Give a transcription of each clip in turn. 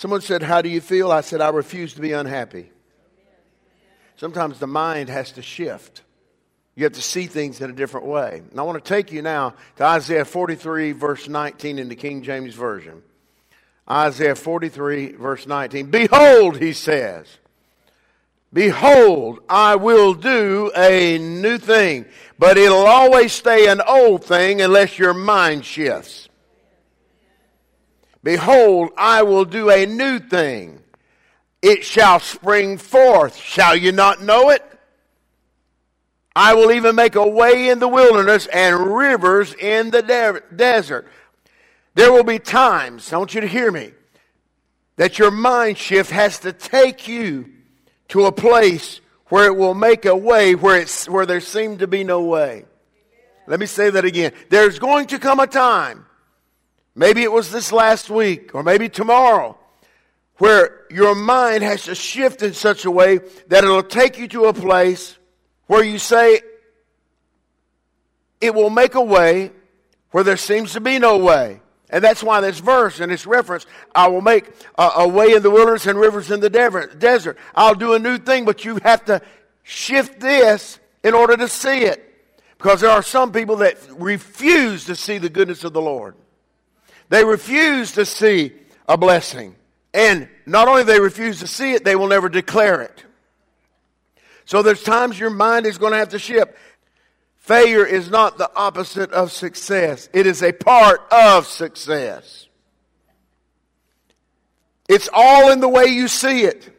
Someone said, How do you feel? I said, I refuse to be unhappy. Sometimes the mind has to shift. You have to see things in a different way. And I want to take you now to Isaiah 43, verse 19 in the King James Version. Isaiah 43, verse 19. Behold, he says, Behold, I will do a new thing, but it'll always stay an old thing unless your mind shifts. Behold, I will do a new thing. It shall spring forth. Shall you not know it? I will even make a way in the wilderness and rivers in the de- desert. There will be times, I want you to hear me, that your mind shift has to take you to a place where it will make a way where, it's, where there seemed to be no way. Let me say that again. There's going to come a time, maybe it was this last week or maybe tomorrow, where your mind has to shift in such a way that it'll take you to a place where you say, it will make a way where there seems to be no way. And that's why this verse and this reference, I will make a, a way in the wilderness and rivers in the desert. I'll do a new thing, but you have to shift this in order to see it. Because there are some people that refuse to see the goodness of the Lord. They refuse to see a blessing. And not only they refuse to see it, they will never declare it. So there's times your mind is going to have to shift. Failure is not the opposite of success. It is a part of success. It's all in the way you see it.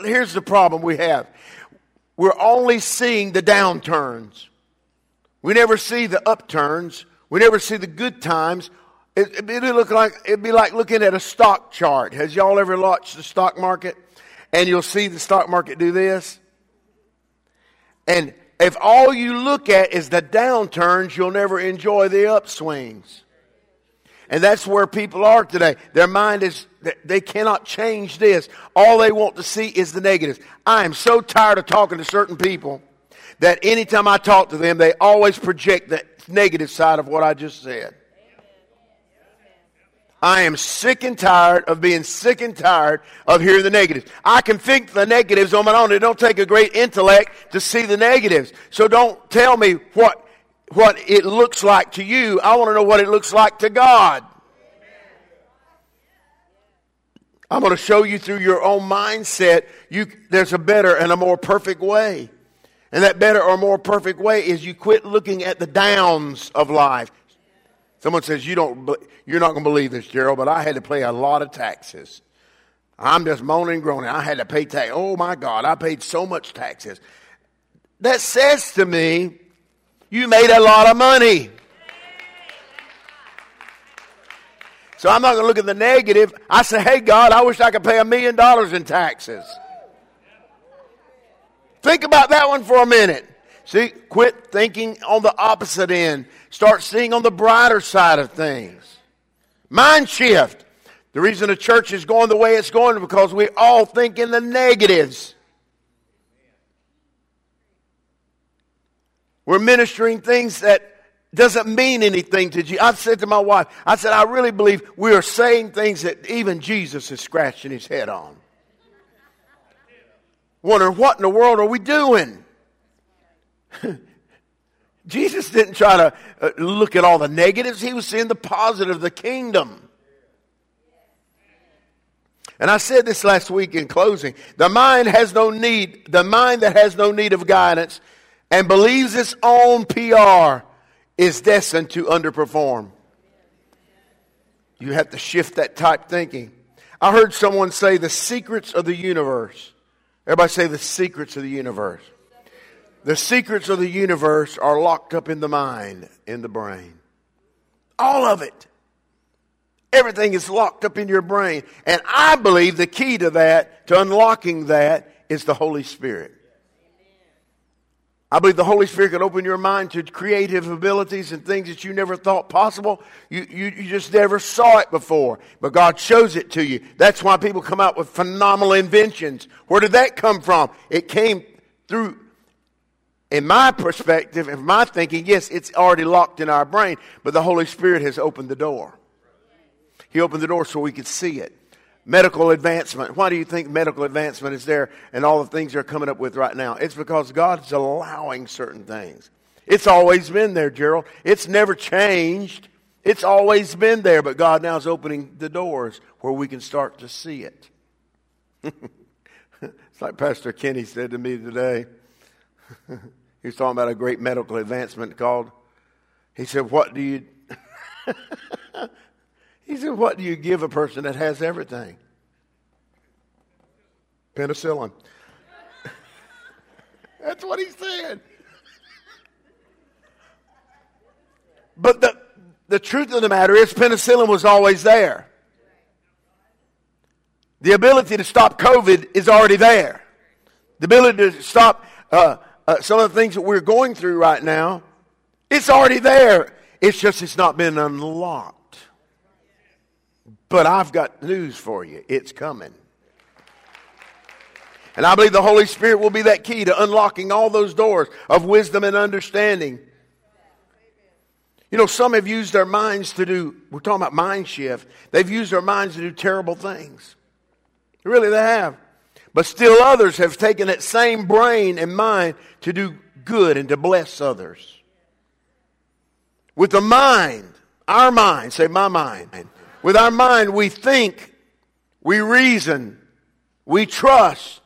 Here's the problem we have. We're only seeing the downturns. We never see the upturns. We never see the good times. It, would look like it'd be like looking at a stock chart. Has y'all ever watched the stock market? and you'll see the stock market do this. And if all you look at is the downturns, you'll never enjoy the upswings. And that's where people are today. Their mind is, they cannot change this. All they want to see is the negatives. I am so tired of talking to certain people that anytime I talk to them, they always project the negative side of what I just said. I am sick and tired of being sick and tired of hearing the negatives. I can think the negatives on my own. It don't take a great intellect to see the negatives. So don't tell me what, what it looks like to you. I want to know what it looks like to God. I'm going to show you through your own mindset. You, there's a better and a more perfect way. And that better or more perfect way is you quit looking at the downs of life. Someone says, you don't, you're not going to believe this, Gerald, but I had to pay a lot of taxes. I'm just moaning and groaning. I had to pay tax. Oh my God, I paid so much taxes. That says to me, you made a lot of money. So I'm not going to look at the negative. I say, hey, God, I wish I could pay a million dollars in taxes. Think about that one for a minute. See, quit thinking on the opposite end. Start seeing on the brighter side of things. Mind shift. The reason the church is going the way it's going is because we all think in the negatives. We're ministering things that doesn't mean anything to you. I said to my wife, I said, I really believe we are saying things that even Jesus is scratching his head on. Wondering what in the world are we doing? Jesus didn't try to uh, look at all the negatives, he was seeing the positive of the kingdom. And I said this last week in closing. The mind has no need, the mind that has no need of guidance and believes its own PR is destined to underperform. You have to shift that type thinking. I heard someone say the secrets of the universe. Everybody say the secrets of the universe. The secrets of the universe are locked up in the mind, in the brain. All of it. Everything is locked up in your brain. And I believe the key to that, to unlocking that, is the Holy Spirit. I believe the Holy Spirit can open your mind to creative abilities and things that you never thought possible. You, you, you, just never saw it before, but God shows it to you. That's why people come out with phenomenal inventions. Where did that come from? It came through in my perspective, in my thinking, yes, it's already locked in our brain, but the Holy Spirit has opened the door. He opened the door so we could see it. medical advancement. Why do you think medical advancement is there and all the things they're coming up with right now? It's because God's allowing certain things. It's always been there, Gerald. It's never changed. It's always been there, but God now is opening the doors where we can start to see it. it's like Pastor Kenny said to me today. he was talking about a great medical advancement called, he said, What do you. he said, What do you give a person that has everything? Penicillin. That's what he said. But the, the truth of the matter is, penicillin was always there. The ability to stop COVID is already there. The ability to stop uh, uh, some of the things that we're going through right now, it's already there. It's just it's not been unlocked. But I've got news for you. It's coming. And I believe the Holy Spirit will be that key to unlocking all those doors of wisdom and understanding you know, some have used their minds to do, we're talking about mind shift. They've used their minds to do terrible things. Really, they have. But still others have taken that same brain and mind to do good and to bless others. With the mind, our mind, say my mind. With our mind, we think, we reason, we trust,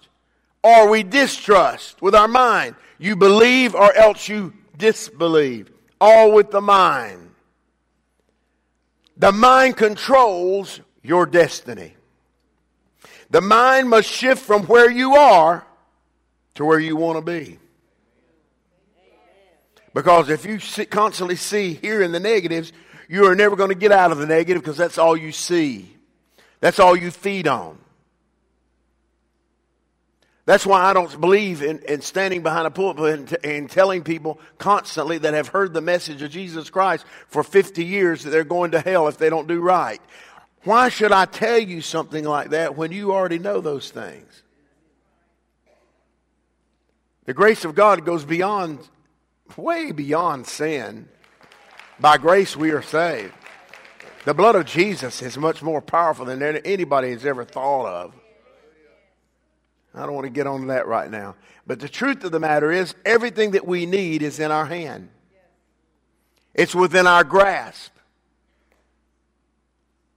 or we distrust. With our mind, you believe or else you disbelieve all with the mind. The mind controls your destiny. The mind must shift from where you are to where you want to be. Because if you constantly see here in the negatives, you are never going to get out of the negative because that's all you see. That's all you feed on. That's why I don't believe in, in standing behind a pulpit and, t- and, telling people constantly that have heard the message of Jesus Christ for 50 years that they're going to hell if they don't do right. Why should I tell you something like that when you already know those things? The grace of God goes beyond, way beyond sin. By grace we are saved. The blood of Jesus is much more powerful than anybody has ever thought of. I don't want to get on that right now. But the truth of the matter is, everything that we need is in our hand, it's within our grasp.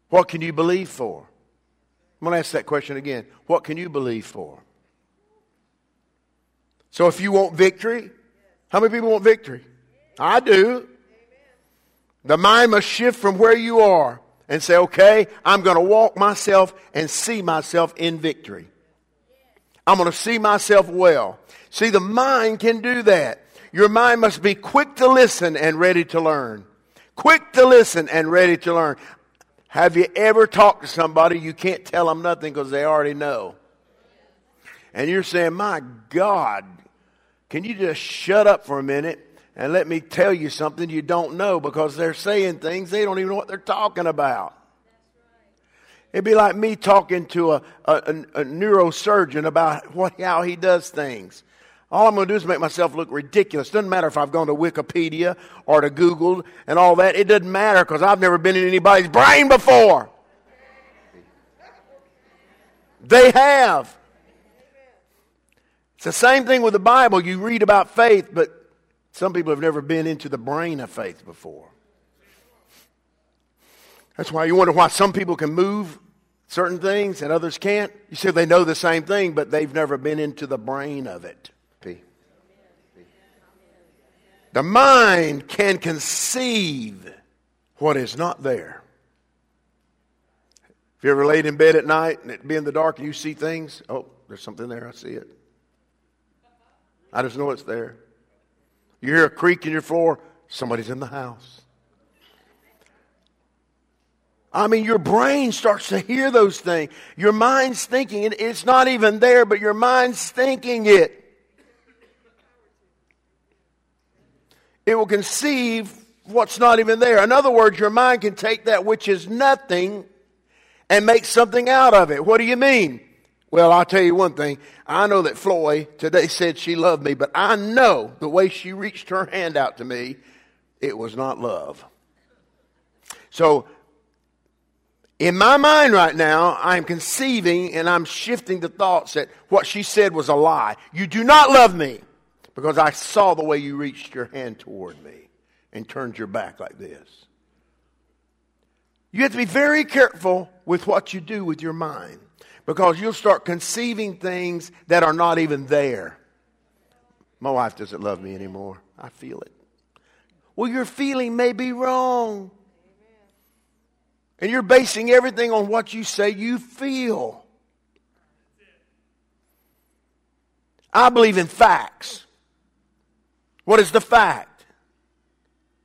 What can you believe for? I'm going to ask that question again. What can you believe for? So if you want victory, how many people want victory? I do. The mind must shift from where you are and say, okay, I'm going to walk myself and see myself in victory. I'm going to see myself well. See, the mind can do that. Your mind must be quick to listen and ready to learn. Quick to listen and ready to learn. Have you ever talked to somebody you can't tell them nothing because they already know? And you're saying, my God, can you just shut up for a minute and let me tell you something you don't know because they're saying things they don't even know what they're talking about. It'd be like me talking to a, a, a neurosurgeon about what, how he does things. All I'm going to do is make myself look ridiculous. Doesn't matter if I've gone to Wikipedia or to Google and all that. It doesn't matter because I've never been in anybody's brain before. They have. It's the same thing with the Bible. You read about faith, but some people have never been into the brain of faith before. That's why you wonder why some people can move certain things and others can't. You say they know the same thing, but they've never been into the brain of it. The mind can conceive what is not there. If you ever laid in bed at night and it be in the dark and you see things, oh, there's something there, I see it. I just know it's there. You hear a creak in your floor, somebody's in the house. I mean, your brain starts to hear those things. Your mind's thinking it. It's not even there, but your mind's thinking it. It will conceive what's not even there. In other words, your mind can take that which is nothing and make something out of it. What do you mean? Well, I'll tell you one thing. I know that Floyd today said she loved me, but I know the way she reached her hand out to me, it was not love. So In my mind right now, I'm conceiving and I'm shifting the thoughts that what she said was a lie. You do not love me because I saw the way you reached your hand toward me and turned your back like this. You have to be very careful with what you do with your mind because you'll start conceiving things that are not even there. My wife doesn't love me anymore. I feel it. Well, your feeling may be wrong. And you're basing everything on what you say you feel. I believe in facts. What is the fact?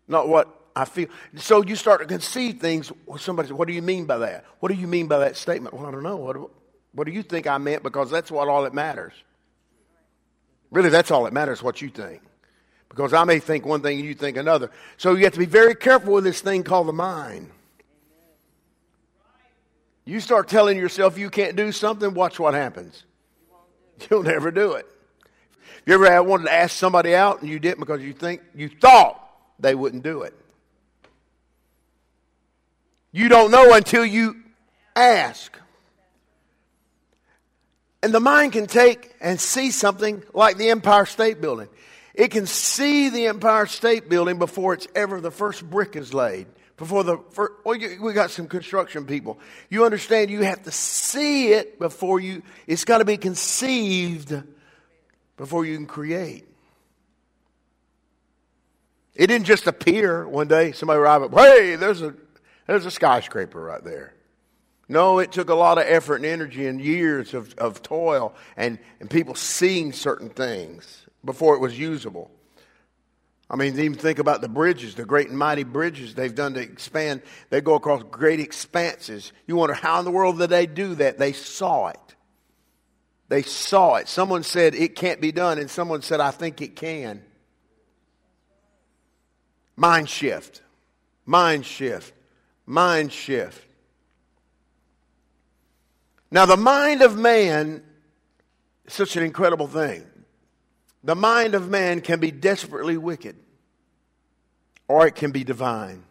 Not what I feel. So you start to conceive things. Somebody says, What do you mean by that? What do you mean by that statement? Well, I don't know. What, what do you think I meant? Because that's what all that matters. Really, that's all that matters, what you think. Because I may think one thing and you think another. So you have to be very careful with this thing called the mind. You start telling yourself you can't do something, watch what happens. You'll never do it. If you ever wanted to ask somebody out and you didn't because you think you thought they wouldn't do it. You don't know until you ask. And the mind can take and see something like the Empire State Building. It can see the Empire State Building before it's ever the first brick is laid. Before the first, well, you, we got some construction people. You understand you have to see it before you, it's got to be conceived before you can create. It didn't just appear one day, somebody arrived up, hey, there's a, there's a skyscraper right there. No, it took a lot of effort and energy and years of, of toil and, and people seeing certain things before it was usable. I mean, even think about the bridges, the great and mighty bridges they've done to expand. They go across great expanses. You wonder how in the world did they do that? They saw it. They saw it. Someone said it can't be done, and someone said, I think it can. Mind shift. Mind shift. Mind shift. Now, the mind of man is such an incredible thing. The mind of man can be desperately wicked, or it can be divine.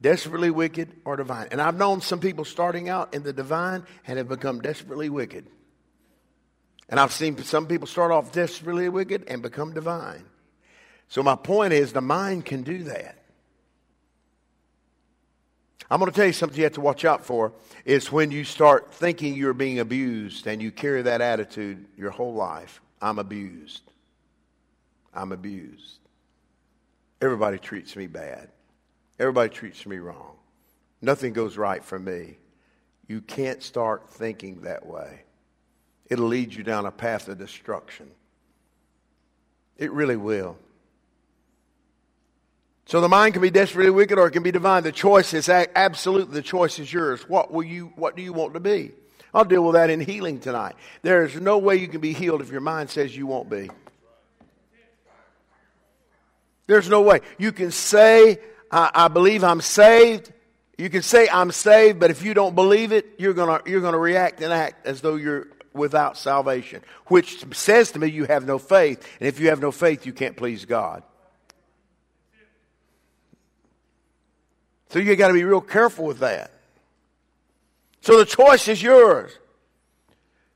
Desperately wicked or divine. And I've known some people starting out in the divine and have become desperately wicked. And I've seen some people start off desperately wicked and become divine. So, my point is the mind can do that. I'm going to tell you something you have to watch out for is when you start thinking you're being abused and you carry that attitude your whole life. I'm abused. I'm abused. Everybody treats me bad. Everybody treats me wrong. Nothing goes right for me. You can't start thinking that way. It'll lead you down a path of destruction. It really will. So the mind can be desperately wicked or it can be divine. The choice is absolute. The choice is yours. What will you, what do you want to be? I'll deal with that in healing tonight. There is no way you can be healed if your mind says you won't be. There's no way. You can say, I, I believe I'm saved. You can say I'm saved, but if you don't believe it, you're gonna you're gonna react and act as though you're without salvation, which says to me you have no faith. And if you have no faith, you can't please God. So you got to be real careful with that. So the choice is yours.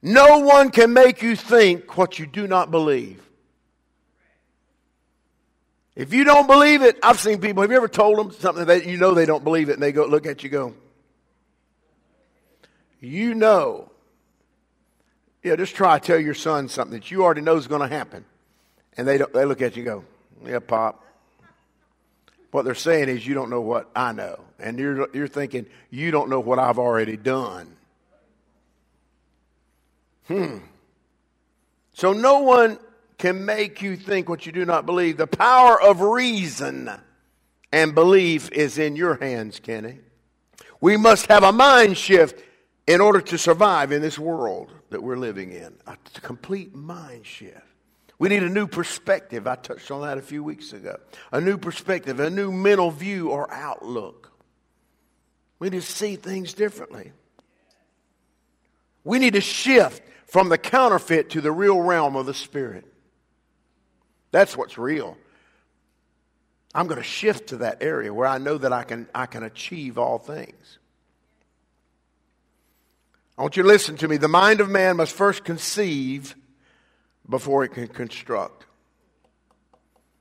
No one can make you think what you do not believe. If you don't believe it, I've seen people, have you ever told them something that you know they don't believe it and they go look at you go, you know. Yeah, just try to tell your son something that you already know is going to happen. And they, they look at you and go, yeah, Pop, what they're saying is, you don't know what I know. And you're, you're thinking, you don't know what I've already done. Hmm. So no one can make you think what you do not believe. The power of reason and belief is in your hands, Kenny. We must have a mind shift in order to survive in this world that we're living in. A complete mind shift. We need a new perspective. I touched on that a few weeks ago. A new perspective, a new mental view or outlook. We need to see things differently. We need to shift from the counterfeit to the real realm of the Spirit. That's what's real. I'm going to shift to that area where I know that I can, I can achieve all things. I want you to listen to me. The mind of man must first conceive before it can construct.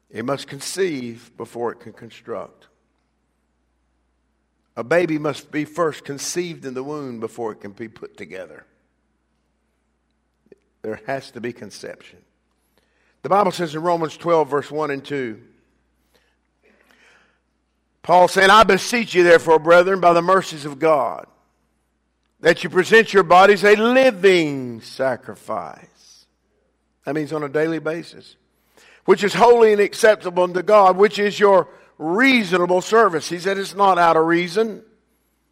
It must conceive before it can construct. A baby must be first conceived in the womb before it can be put together. There has to be conception. The Bible says in Romans 12, verse 1 and 2, Paul saying, I beseech you, therefore, brethren, by the mercies of God, that you present your bodies a living sacrifice. That means on a daily basis, which is holy and acceptable unto God, which is your reasonable service. He said it's not out of reason,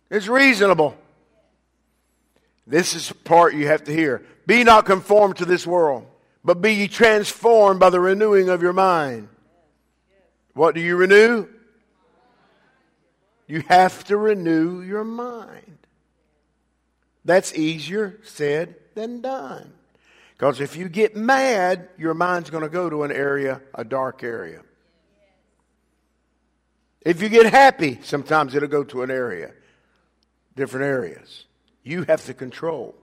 it's reasonable. This is the part you have to hear. Be not conformed to this world, but be ye transformed by the renewing of your mind. What do you renew? You have to renew your mind. That's easier said than done. Because if you get mad, your mind's going to go to an area, a dark area. If you get happy, sometimes it'll go to an area, different areas. You have to control.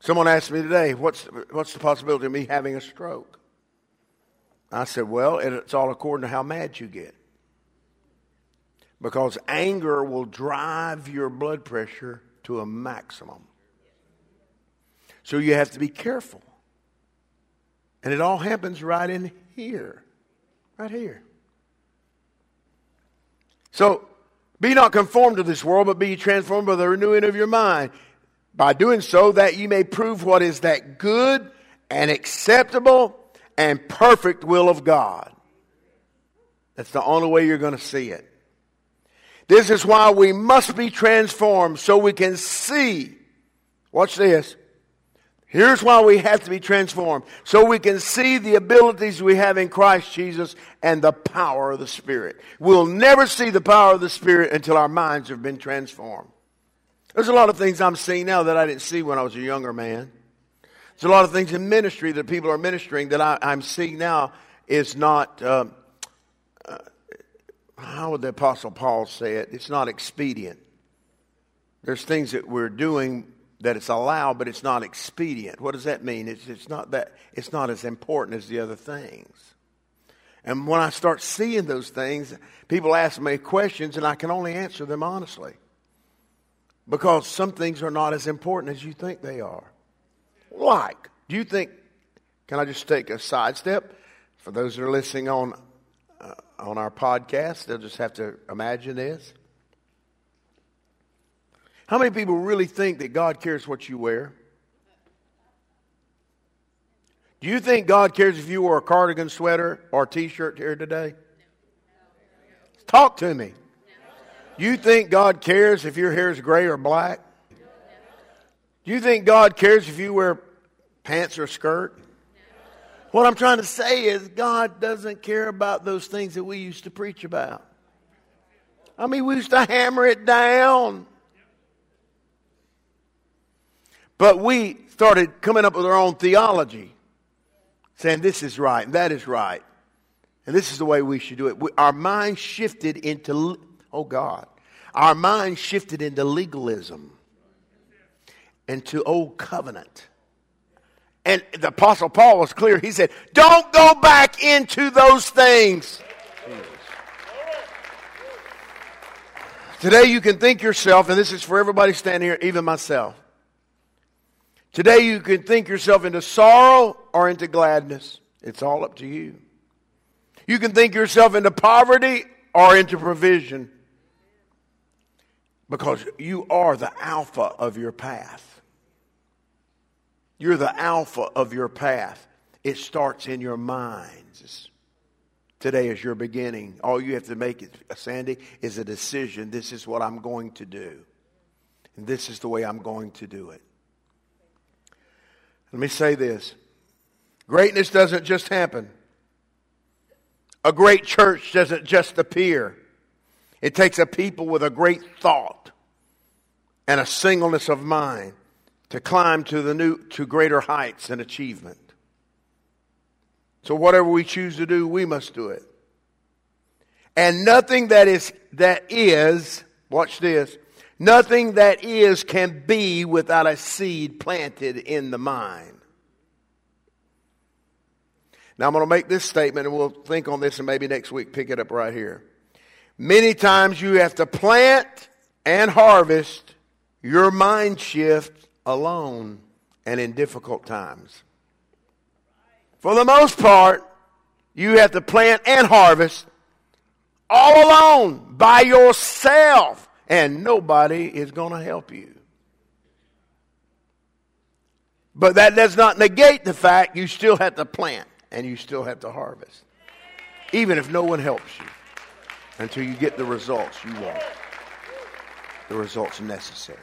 Someone asked me today, what's, what's the possibility of me having a stroke? I said, well, it's all according to how mad you get. Because anger will drive your blood pressure to a maximum. So you have to be careful. And it all happens right in here. Right here. So be not conformed to this world, but be transformed by the renewing of your mind. By doing so, that you may prove what is that good and acceptable and perfect will of God. That's the only way you're going to see it. This is why we must be transformed so we can see. Watch this. Here's why we have to be transformed so we can see the abilities we have in Christ Jesus and the power of the Spirit. We'll never see the power of the Spirit until our minds have been transformed. There's a lot of things I'm seeing now that I didn't see when I was a younger man. There's a lot of things in ministry that people are ministering that I, am seeing now is not, uh, how would the Apostle Paul say it? It's not expedient. There's things that we're doing that it's allowed, but it's not expedient. What does that mean? It's, it's, not that, it's not as important as the other things. And when I start seeing those things, people ask me questions, and I can only answer them honestly. Because some things are not as important as you think they are. Like, do you think, can I just take a sidestep? For those that are listening on, on our podcast, they'll just have to imagine this. How many people really think that God cares what you wear? Do you think God cares if you wear a cardigan sweater or a t shirt here today? Talk to me. You think God cares if your hair is gray or black? Do you think God cares if you wear pants or skirt? What I'm trying to say is, God doesn't care about those things that we used to preach about. I mean, we used to hammer it down. But we started coming up with our own theology, saying this is right and that is right. And this is the way we should do it. We, our mind shifted into, oh God, our mind shifted into legalism, into old covenant. And the Apostle Paul was clear. He said, Don't go back into those things. Today you can think yourself, and this is for everybody standing here, even myself. Today you can think yourself into sorrow or into gladness. It's all up to you. You can think yourself into poverty or into provision because you are the alpha of your path. You're the alpha of your path. It starts in your minds. Today is your beginning. All you have to make, is uh, Sandy, is a decision. This is what I'm going to do. And this is the way I'm going to do it. Let me say this greatness doesn't just happen, a great church doesn't just appear. It takes a people with a great thought and a singleness of mind to climb to the new to greater heights and achievement. So whatever we choose to do, we must do it. And nothing that is that is, watch this, Nothing that is can be without a seed planted in the mind. Now I'm going to make this statement and we'll think on this and maybe next week pick it up right here. Many times you have to plant and harvest your mind shift alone and in difficult times. For the most part, you have to plant and harvest all alone by yourself, and nobody is going to help you. But that does not negate the fact you still have to plant and you still have to harvest, even if no one helps you until you get the results you want, the results necessary.